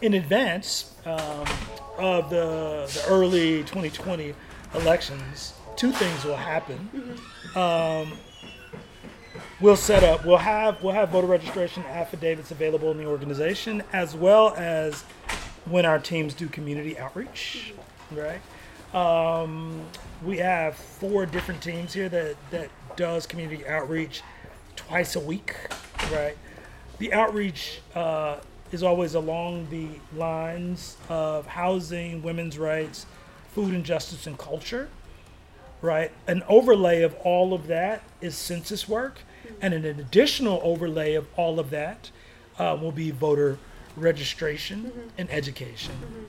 in advance um, of the, the early 2020 elections, two things will happen. Um, we'll set up. We'll have we'll have voter registration affidavits available in the organization, as well as when our teams do community outreach. Right. Um, we have four different teams here that that does community outreach twice a week. Right. The outreach uh, is always along the lines of housing, women's rights, food injustice, and culture right? An overlay of all of that is census work, and an additional overlay of all of that uh, will be voter registration and education.